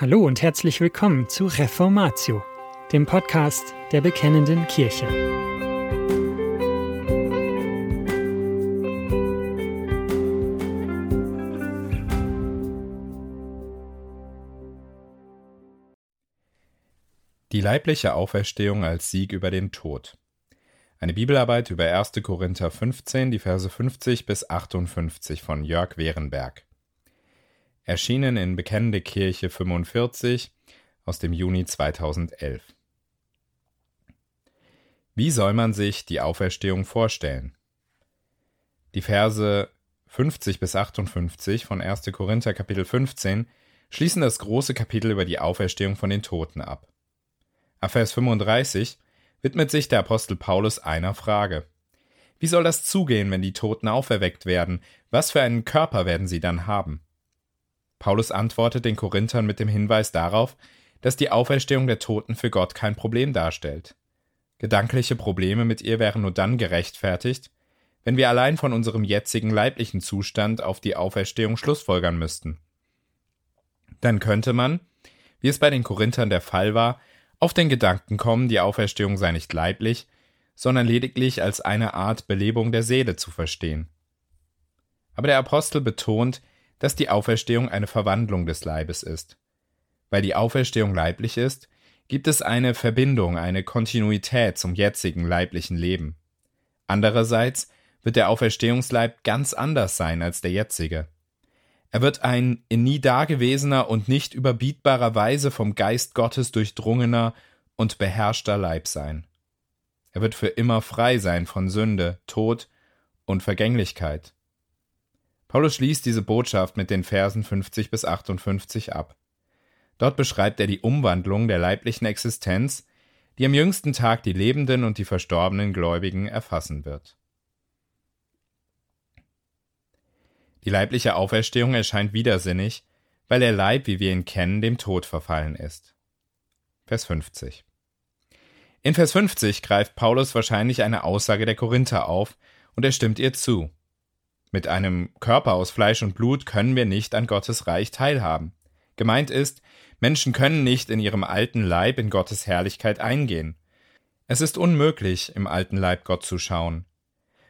Hallo und herzlich willkommen zu Reformatio, dem Podcast der Bekennenden Kirche. Die leibliche Auferstehung als Sieg über den Tod. Eine Bibelarbeit über 1. Korinther 15, die Verse 50 bis 58 von Jörg Wehrenberg erschienen in Bekennende Kirche 45 aus dem Juni 2011. Wie soll man sich die Auferstehung vorstellen? Die Verse 50 bis 58 von 1. Korinther Kapitel 15 schließen das große Kapitel über die Auferstehung von den Toten ab. Ab Vers 35 widmet sich der Apostel Paulus einer Frage. Wie soll das zugehen, wenn die Toten auferweckt werden? Was für einen Körper werden sie dann haben? Paulus antwortet den Korinthern mit dem Hinweis darauf, dass die Auferstehung der Toten für Gott kein Problem darstellt. Gedankliche Probleme mit ihr wären nur dann gerechtfertigt, wenn wir allein von unserem jetzigen leiblichen Zustand auf die Auferstehung schlussfolgern müssten. Dann könnte man, wie es bei den Korinthern der Fall war, auf den Gedanken kommen, die Auferstehung sei nicht leiblich, sondern lediglich als eine Art Belebung der Seele zu verstehen. Aber der Apostel betont, dass die Auferstehung eine Verwandlung des Leibes ist. Weil die Auferstehung leiblich ist, gibt es eine Verbindung, eine Kontinuität zum jetzigen leiblichen Leben. Andererseits wird der Auferstehungsleib ganz anders sein als der jetzige. Er wird ein in nie dagewesener und nicht überbietbarer Weise vom Geist Gottes durchdrungener und beherrschter Leib sein. Er wird für immer frei sein von Sünde, Tod und Vergänglichkeit. Paulus schließt diese Botschaft mit den Versen 50 bis 58 ab. Dort beschreibt er die Umwandlung der leiblichen Existenz, die am jüngsten Tag die Lebenden und die verstorbenen Gläubigen erfassen wird. Die leibliche Auferstehung erscheint widersinnig, weil der Leib, wie wir ihn kennen, dem Tod verfallen ist. Vers 50. In Vers 50 greift Paulus wahrscheinlich eine Aussage der Korinther auf und er stimmt ihr zu. Mit einem Körper aus Fleisch und Blut können wir nicht an Gottes Reich teilhaben. Gemeint ist, Menschen können nicht in ihrem alten Leib in Gottes Herrlichkeit eingehen. Es ist unmöglich, im alten Leib Gott zu schauen.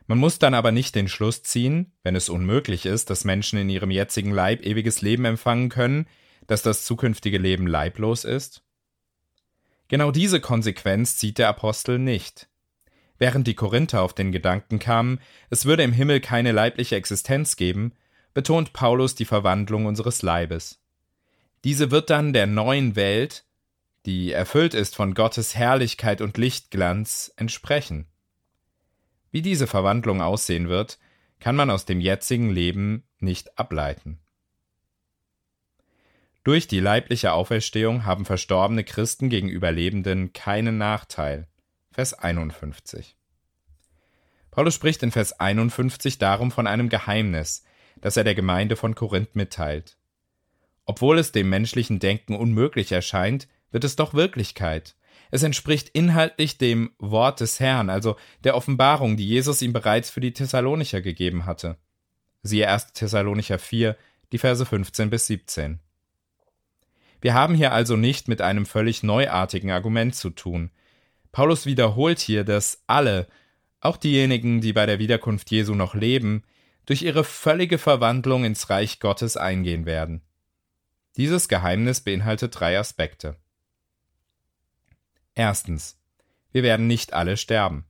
Man muss dann aber nicht den Schluss ziehen, wenn es unmöglich ist, dass Menschen in ihrem jetzigen Leib ewiges Leben empfangen können, dass das zukünftige Leben leiblos ist? Genau diese Konsequenz zieht der Apostel nicht. Während die Korinther auf den Gedanken kamen, es würde im Himmel keine leibliche Existenz geben, betont Paulus die Verwandlung unseres Leibes. Diese wird dann der neuen Welt, die erfüllt ist von Gottes Herrlichkeit und Lichtglanz, entsprechen. Wie diese Verwandlung aussehen wird, kann man aus dem jetzigen Leben nicht ableiten. Durch die leibliche Auferstehung haben verstorbene Christen gegenüber Lebenden keinen Nachteil. Vers 51. Paulus spricht in Vers 51 darum von einem Geheimnis, das er der Gemeinde von Korinth mitteilt. Obwohl es dem menschlichen Denken unmöglich erscheint, wird es doch Wirklichkeit. Es entspricht inhaltlich dem Wort des Herrn, also der Offenbarung, die Jesus ihm bereits für die Thessalonicher gegeben hatte. Siehe 1. Thessalonicher 4, die Verse 15 bis 17. Wir haben hier also nicht mit einem völlig neuartigen Argument zu tun. Paulus wiederholt hier, dass alle, auch diejenigen, die bei der Wiederkunft Jesu noch leben, durch ihre völlige Verwandlung ins Reich Gottes eingehen werden. Dieses Geheimnis beinhaltet drei Aspekte. Erstens. Wir werden nicht alle sterben.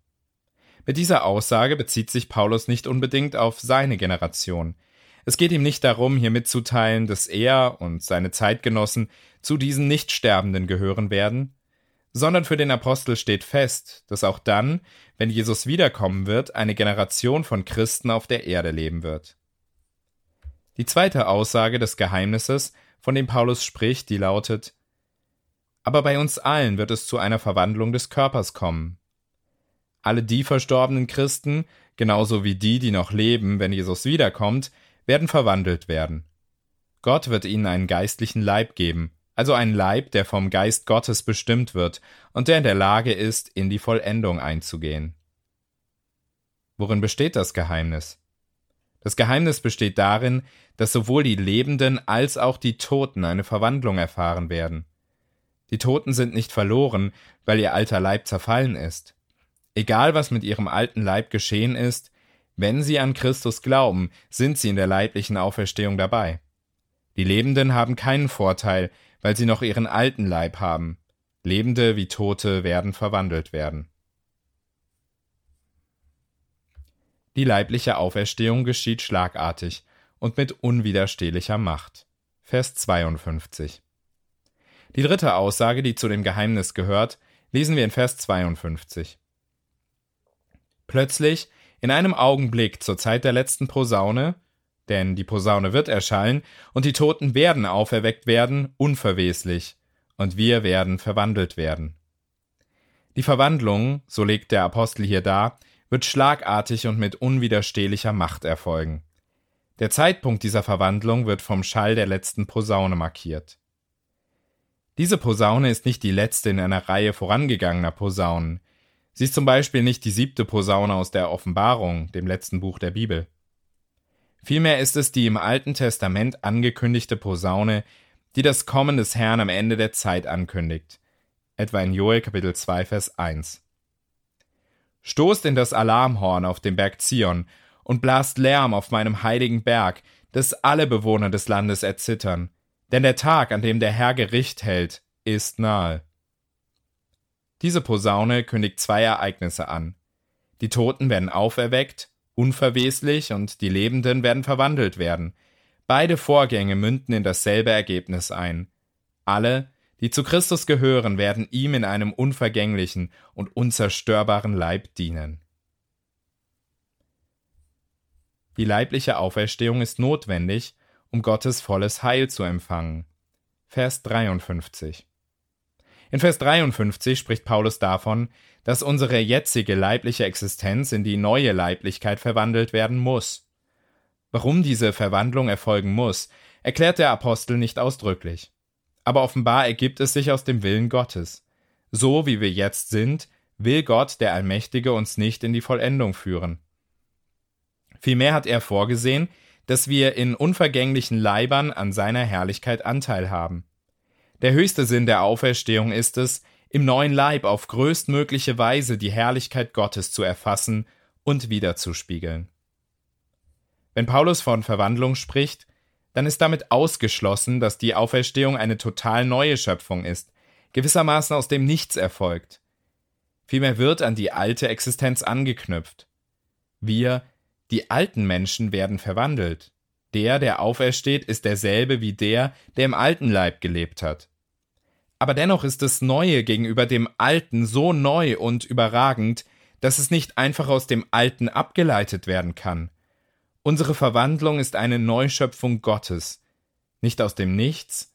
Mit dieser Aussage bezieht sich Paulus nicht unbedingt auf seine Generation. Es geht ihm nicht darum, hier mitzuteilen, dass er und seine Zeitgenossen zu diesen Nichtsterbenden gehören werden, sondern für den Apostel steht fest, dass auch dann, wenn Jesus wiederkommen wird, eine Generation von Christen auf der Erde leben wird. Die zweite Aussage des Geheimnisses, von dem Paulus spricht, die lautet Aber bei uns allen wird es zu einer Verwandlung des Körpers kommen. Alle die verstorbenen Christen, genauso wie die, die noch leben, wenn Jesus wiederkommt, werden verwandelt werden. Gott wird ihnen einen geistlichen Leib geben, also ein Leib, der vom Geist Gottes bestimmt wird und der in der Lage ist, in die Vollendung einzugehen. Worin besteht das Geheimnis? Das Geheimnis besteht darin, dass sowohl die Lebenden als auch die Toten eine Verwandlung erfahren werden. Die Toten sind nicht verloren, weil ihr alter Leib zerfallen ist. Egal was mit ihrem alten Leib geschehen ist, wenn sie an Christus glauben, sind sie in der leiblichen Auferstehung dabei. Die Lebenden haben keinen Vorteil, weil sie noch ihren alten Leib haben. Lebende wie Tote werden verwandelt werden. Die leibliche Auferstehung geschieht schlagartig und mit unwiderstehlicher Macht. Vers 52. Die dritte Aussage, die zu dem Geheimnis gehört, lesen wir in Vers 52. Plötzlich, in einem Augenblick zur Zeit der letzten Posaune, denn die Posaune wird erschallen, und die Toten werden auferweckt werden, unverweslich, und wir werden verwandelt werden. Die Verwandlung, so legt der Apostel hier dar, wird schlagartig und mit unwiderstehlicher Macht erfolgen. Der Zeitpunkt dieser Verwandlung wird vom Schall der letzten Posaune markiert. Diese Posaune ist nicht die letzte in einer Reihe vorangegangener Posaunen. Sie ist zum Beispiel nicht die siebte Posaune aus der Offenbarung, dem letzten Buch der Bibel. Vielmehr ist es die im Alten Testament angekündigte Posaune, die das Kommen des Herrn am Ende der Zeit ankündigt, etwa in Joel Kapitel 2 Vers 1. Stoßt in das Alarmhorn auf dem Berg Zion und blast Lärm auf meinem heiligen Berg, dass alle Bewohner des Landes erzittern, denn der Tag, an dem der Herr Gericht hält, ist nahe. Diese Posaune kündigt zwei Ereignisse an. Die Toten werden auferweckt, unverweslich, und die Lebenden werden verwandelt werden. Beide Vorgänge münden in dasselbe Ergebnis ein. Alle, die zu Christus gehören, werden ihm in einem unvergänglichen und unzerstörbaren Leib dienen. Die leibliche Auferstehung ist notwendig, um Gottes volles Heil zu empfangen. Vers 53. In Vers 53 spricht Paulus davon, dass unsere jetzige leibliche Existenz in die neue Leiblichkeit verwandelt werden muss. Warum diese Verwandlung erfolgen muss, erklärt der Apostel nicht ausdrücklich. Aber offenbar ergibt es sich aus dem Willen Gottes. So wie wir jetzt sind, will Gott, der Allmächtige, uns nicht in die Vollendung führen. Vielmehr hat er vorgesehen, dass wir in unvergänglichen Leibern an seiner Herrlichkeit Anteil haben. Der höchste Sinn der Auferstehung ist es, im neuen Leib auf größtmögliche Weise die Herrlichkeit Gottes zu erfassen und wiederzuspiegeln. Wenn Paulus von Verwandlung spricht, dann ist damit ausgeschlossen, dass die Auferstehung eine total neue Schöpfung ist, gewissermaßen aus dem Nichts erfolgt. Vielmehr wird an die alte Existenz angeknüpft. Wir die alten Menschen werden verwandelt. Der, der aufersteht, ist derselbe wie der, der im alten Leib gelebt hat. Aber dennoch ist das Neue gegenüber dem Alten so neu und überragend, dass es nicht einfach aus dem Alten abgeleitet werden kann. Unsere Verwandlung ist eine Neuschöpfung Gottes, nicht aus dem Nichts,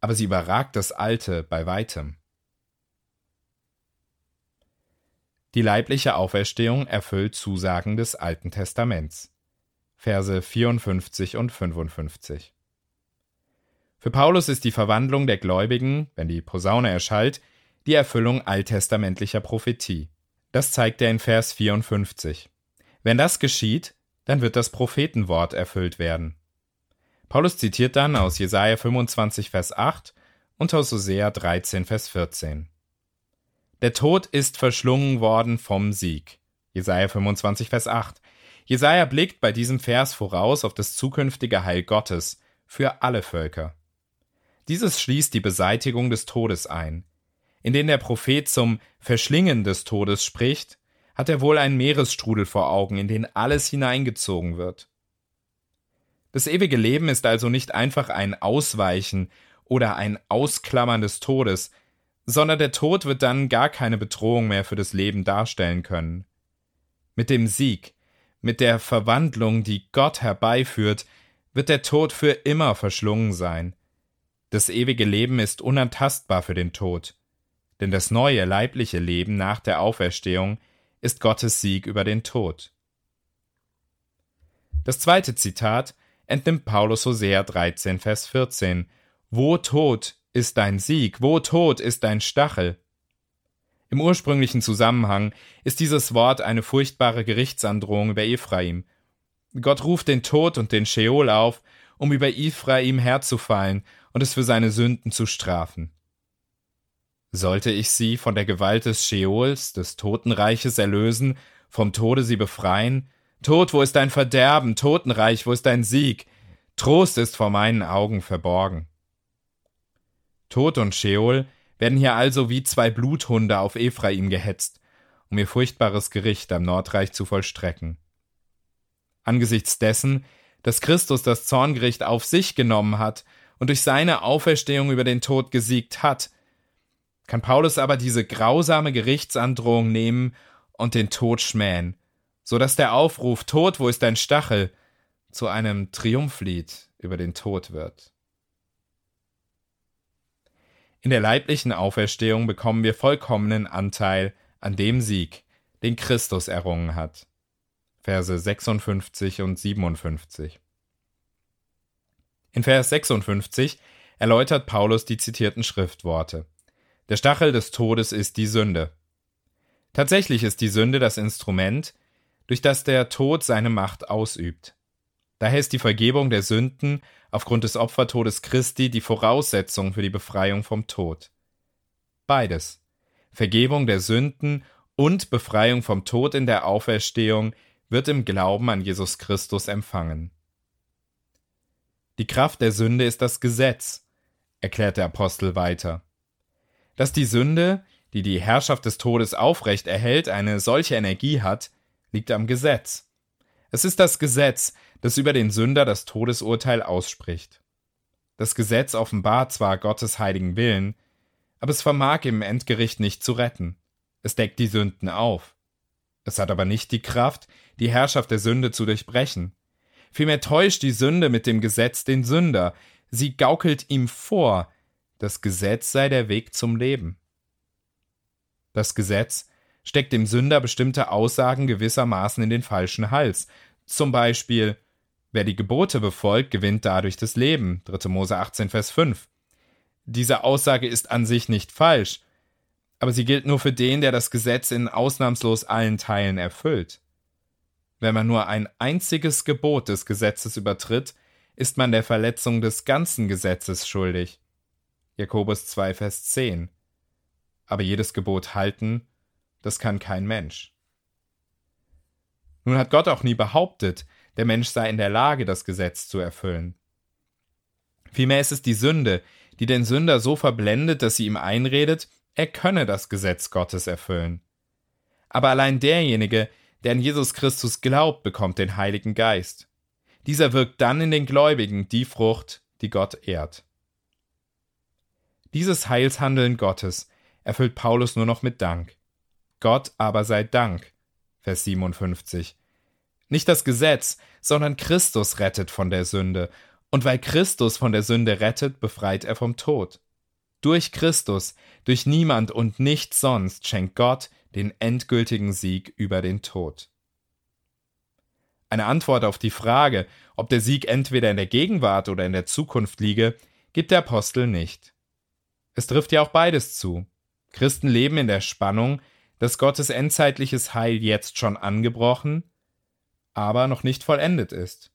aber sie überragt das Alte bei weitem. Die leibliche Auferstehung erfüllt Zusagen des Alten Testaments. Verse 54 und 55. Für Paulus ist die Verwandlung der Gläubigen, wenn die Posaune erschallt, die Erfüllung alttestamentlicher Prophetie. Das zeigt er in Vers 54. Wenn das geschieht, dann wird das Prophetenwort erfüllt werden. Paulus zitiert dann aus Jesaja 25, Vers 8 und aus Hosea 13, Vers 14. Der Tod ist verschlungen worden vom Sieg. Jesaja 25, Vers 8. Jesaja blickt bei diesem Vers voraus auf das zukünftige Heil Gottes für alle Völker. Dieses schließt die Beseitigung des Todes ein. In den der Prophet zum Verschlingen des Todes spricht, hat er wohl einen Meeresstrudel vor Augen, in den alles hineingezogen wird. Das ewige Leben ist also nicht einfach ein Ausweichen oder ein Ausklammern des Todes, sondern der Tod wird dann gar keine Bedrohung mehr für das Leben darstellen können. Mit dem Sieg, mit der Verwandlung, die Gott herbeiführt, wird der Tod für immer verschlungen sein. Das ewige Leben ist unantastbar für den Tod, denn das neue leibliche Leben nach der Auferstehung ist Gottes Sieg über den Tod. Das zweite Zitat entnimmt Paulus Hosea 13, Vers 14. Wo Tod, ist dein Sieg? Wo Tod ist dein Stachel? Im ursprünglichen Zusammenhang ist dieses Wort eine furchtbare Gerichtsandrohung über Ephraim. Gott ruft den Tod und den Scheol auf, um über Ephraim herzufallen und es für seine Sünden zu strafen. Sollte ich sie von der Gewalt des Scheols, des Totenreiches erlösen, vom Tode sie befreien? Tod, wo ist dein Verderben? Totenreich, wo ist dein Sieg? Trost ist vor meinen Augen verborgen. Tod und Scheol werden hier also wie zwei Bluthunde auf Ephraim gehetzt, um ihr furchtbares Gericht am Nordreich zu vollstrecken. Angesichts dessen, dass Christus das Zorngericht auf sich genommen hat und durch seine Auferstehung über den Tod gesiegt hat, kann Paulus aber diese grausame Gerichtsandrohung nehmen und den Tod schmähen, so dass der Aufruf Tod, wo ist dein Stachel, zu einem Triumphlied über den Tod wird. In der leiblichen Auferstehung bekommen wir vollkommenen Anteil an dem Sieg, den Christus errungen hat. Verse 56 und 57. In Vers 56 erläutert Paulus die zitierten Schriftworte. Der Stachel des Todes ist die Sünde. Tatsächlich ist die Sünde das Instrument, durch das der Tod seine Macht ausübt. Daher ist die Vergebung der Sünden aufgrund des Opfertodes Christi die Voraussetzung für die Befreiung vom Tod. Beides, Vergebung der Sünden und Befreiung vom Tod in der Auferstehung, wird im Glauben an Jesus Christus empfangen. Die Kraft der Sünde ist das Gesetz, erklärt der Apostel weiter. Dass die Sünde, die die Herrschaft des Todes aufrecht erhält, eine solche Energie hat, liegt am Gesetz. Es ist das Gesetz, das über den Sünder das Todesurteil ausspricht. Das Gesetz offenbart zwar Gottes heiligen Willen, aber es vermag im Endgericht nicht zu retten. Es deckt die Sünden auf. Es hat aber nicht die Kraft, die Herrschaft der Sünde zu durchbrechen. Vielmehr täuscht die Sünde mit dem Gesetz den Sünder. Sie gaukelt ihm vor, das Gesetz sei der Weg zum Leben. Das Gesetz steckt dem Sünder bestimmte Aussagen gewissermaßen in den falschen Hals. Zum Beispiel, wer die Gebote befolgt, gewinnt dadurch das Leben. 3. Mose 18, Vers 5. Diese Aussage ist an sich nicht falsch, aber sie gilt nur für den, der das Gesetz in ausnahmslos allen Teilen erfüllt. Wenn man nur ein einziges Gebot des Gesetzes übertritt, ist man der Verletzung des ganzen Gesetzes schuldig. Jakobus 2, Vers 10. Aber jedes Gebot halten, das kann kein Mensch. Nun hat Gott auch nie behauptet, der Mensch sei in der Lage, das Gesetz zu erfüllen. Vielmehr ist es die Sünde, die den Sünder so verblendet, dass sie ihm einredet, er könne das Gesetz Gottes erfüllen. Aber allein derjenige, der an Jesus Christus glaubt, bekommt den Heiligen Geist. Dieser wirkt dann in den Gläubigen die Frucht, die Gott ehrt. Dieses Heilshandeln Gottes erfüllt Paulus nur noch mit Dank. Gott aber sei Dank. Vers 57. Nicht das Gesetz, sondern Christus rettet von der Sünde. Und weil Christus von der Sünde rettet, befreit er vom Tod. Durch Christus, durch niemand und nichts sonst schenkt Gott den endgültigen Sieg über den Tod. Eine Antwort auf die Frage, ob der Sieg entweder in der Gegenwart oder in der Zukunft liege, gibt der Apostel nicht. Es trifft ja auch beides zu. Christen leben in der Spannung, dass Gottes endzeitliches Heil jetzt schon angebrochen, aber noch nicht vollendet ist.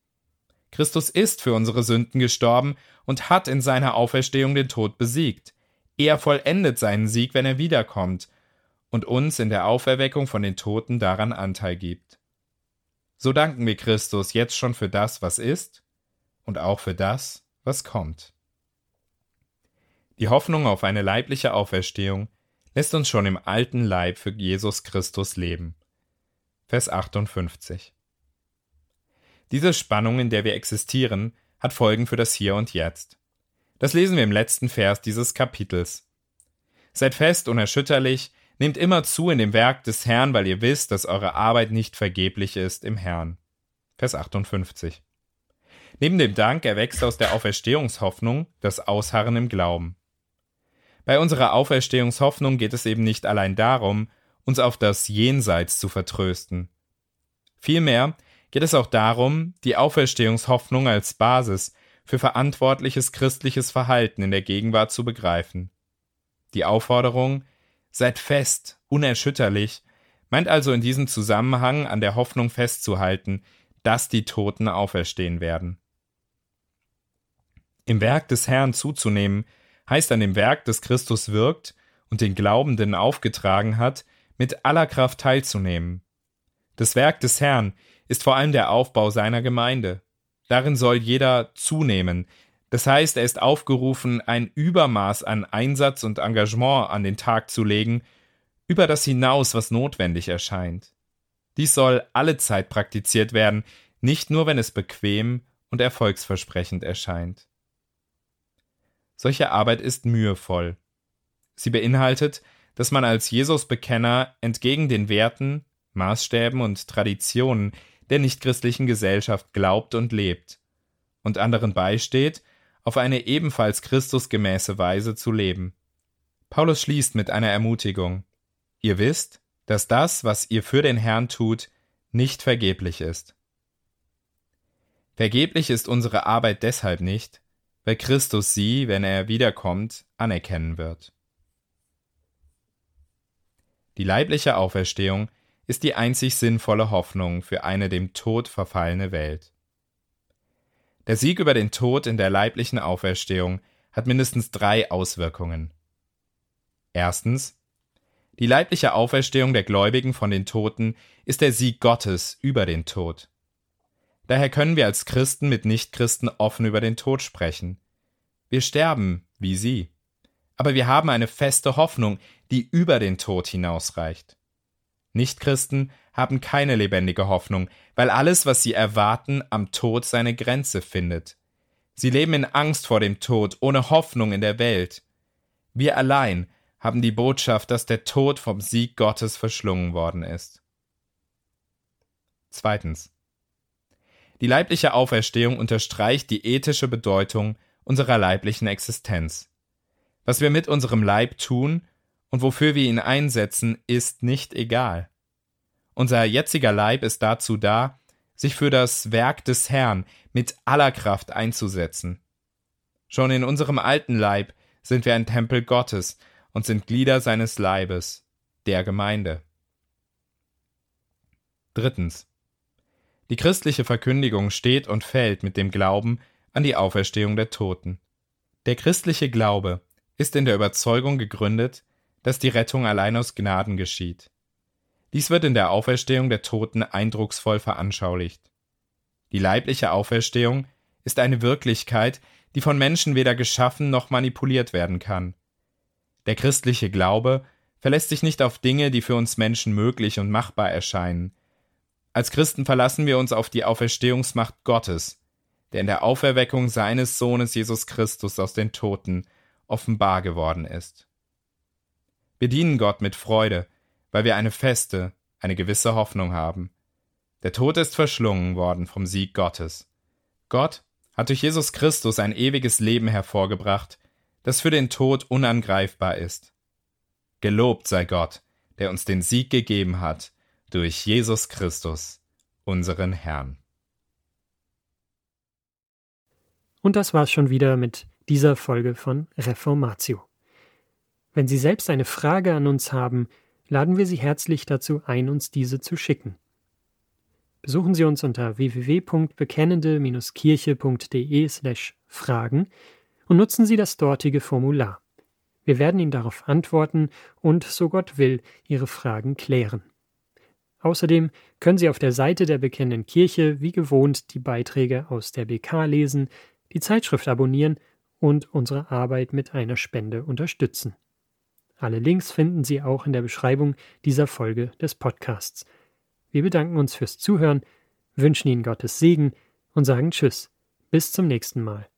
Christus ist für unsere Sünden gestorben und hat in seiner Auferstehung den Tod besiegt. Er vollendet seinen Sieg, wenn er wiederkommt und uns in der Auferweckung von den Toten daran Anteil gibt. So danken wir Christus jetzt schon für das, was ist und auch für das, was kommt. Die Hoffnung auf eine leibliche Auferstehung lässt uns schon im alten Leib für Jesus Christus leben. Vers 58. Diese Spannung, in der wir existieren, hat Folgen für das Hier und Jetzt. Das lesen wir im letzten Vers dieses Kapitels. Seid fest, unerschütterlich, nehmt immer zu in dem Werk des Herrn, weil ihr wisst, dass eure Arbeit nicht vergeblich ist im Herrn. Vers 58. Neben dem Dank erwächst aus der Auferstehungshoffnung das Ausharren im Glauben. Bei unserer Auferstehungshoffnung geht es eben nicht allein darum, uns auf das Jenseits zu vertrösten. Vielmehr geht es auch darum, die Auferstehungshoffnung als Basis für verantwortliches christliches Verhalten in der Gegenwart zu begreifen. Die Aufforderung Seid fest, unerschütterlich, meint also in diesem Zusammenhang an der Hoffnung festzuhalten, dass die Toten auferstehen werden. Im Werk des Herrn zuzunehmen, heißt an dem Werk, das Christus wirkt und den Glaubenden aufgetragen hat, mit aller Kraft teilzunehmen. Das Werk des Herrn ist vor allem der Aufbau seiner Gemeinde. Darin soll jeder zunehmen. Das heißt, er ist aufgerufen, ein Übermaß an Einsatz und Engagement an den Tag zu legen, über das hinaus, was notwendig erscheint. Dies soll alle Zeit praktiziert werden, nicht nur, wenn es bequem und erfolgsversprechend erscheint. Solche Arbeit ist mühevoll. Sie beinhaltet, dass man als Jesus-Bekenner entgegen den Werten, Maßstäben und Traditionen der nichtchristlichen Gesellschaft glaubt und lebt und anderen beisteht, auf eine ebenfalls Christusgemäße Weise zu leben. Paulus schließt mit einer Ermutigung. Ihr wisst, dass das, was ihr für den Herrn tut, nicht vergeblich ist. Vergeblich ist unsere Arbeit deshalb nicht, weil Christus sie, wenn er wiederkommt, anerkennen wird. Die leibliche Auferstehung ist die einzig sinnvolle Hoffnung für eine dem Tod verfallene Welt. Der Sieg über den Tod in der leiblichen Auferstehung hat mindestens drei Auswirkungen. Erstens, die leibliche Auferstehung der Gläubigen von den Toten ist der Sieg Gottes über den Tod. Daher können wir als Christen mit Nichtchristen offen über den Tod sprechen. Wir sterben, wie sie. Aber wir haben eine feste Hoffnung, die über den Tod hinausreicht. Nichtchristen haben keine lebendige Hoffnung, weil alles, was sie erwarten, am Tod seine Grenze findet. Sie leben in Angst vor dem Tod, ohne Hoffnung in der Welt. Wir allein haben die Botschaft, dass der Tod vom Sieg Gottes verschlungen worden ist. Zweitens. Die leibliche Auferstehung unterstreicht die ethische Bedeutung unserer leiblichen Existenz. Was wir mit unserem Leib tun und wofür wir ihn einsetzen, ist nicht egal. Unser jetziger Leib ist dazu da, sich für das Werk des Herrn mit aller Kraft einzusetzen. Schon in unserem alten Leib sind wir ein Tempel Gottes und sind Glieder seines Leibes, der Gemeinde. Drittens. Die christliche Verkündigung steht und fällt mit dem Glauben an die Auferstehung der Toten. Der christliche Glaube ist in der Überzeugung gegründet, dass die Rettung allein aus Gnaden geschieht. Dies wird in der Auferstehung der Toten eindrucksvoll veranschaulicht. Die leibliche Auferstehung ist eine Wirklichkeit, die von Menschen weder geschaffen noch manipuliert werden kann. Der christliche Glaube verlässt sich nicht auf Dinge, die für uns Menschen möglich und machbar erscheinen, als Christen verlassen wir uns auf die Auferstehungsmacht Gottes, der in der Auferweckung seines Sohnes Jesus Christus aus den Toten offenbar geworden ist. Wir dienen Gott mit Freude, weil wir eine feste, eine gewisse Hoffnung haben. Der Tod ist verschlungen worden vom Sieg Gottes. Gott hat durch Jesus Christus ein ewiges Leben hervorgebracht, das für den Tod unangreifbar ist. Gelobt sei Gott, der uns den Sieg gegeben hat durch Jesus Christus, unseren Herrn. Und das war's schon wieder mit dieser Folge von Reformatio. Wenn Sie selbst eine Frage an uns haben, laden wir Sie herzlich dazu ein, uns diese zu schicken. Besuchen Sie uns unter www.bekennende-kirche.de/fragen und nutzen Sie das dortige Formular. Wir werden Ihnen darauf antworten und, so Gott will, Ihre Fragen klären. Außerdem können Sie auf der Seite der Bekennenden Kirche wie gewohnt die Beiträge aus der BK lesen, die Zeitschrift abonnieren und unsere Arbeit mit einer Spende unterstützen. Alle Links finden Sie auch in der Beschreibung dieser Folge des Podcasts. Wir bedanken uns fürs Zuhören, wünschen Ihnen Gottes Segen und sagen Tschüss. Bis zum nächsten Mal.